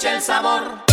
escuche el sabor.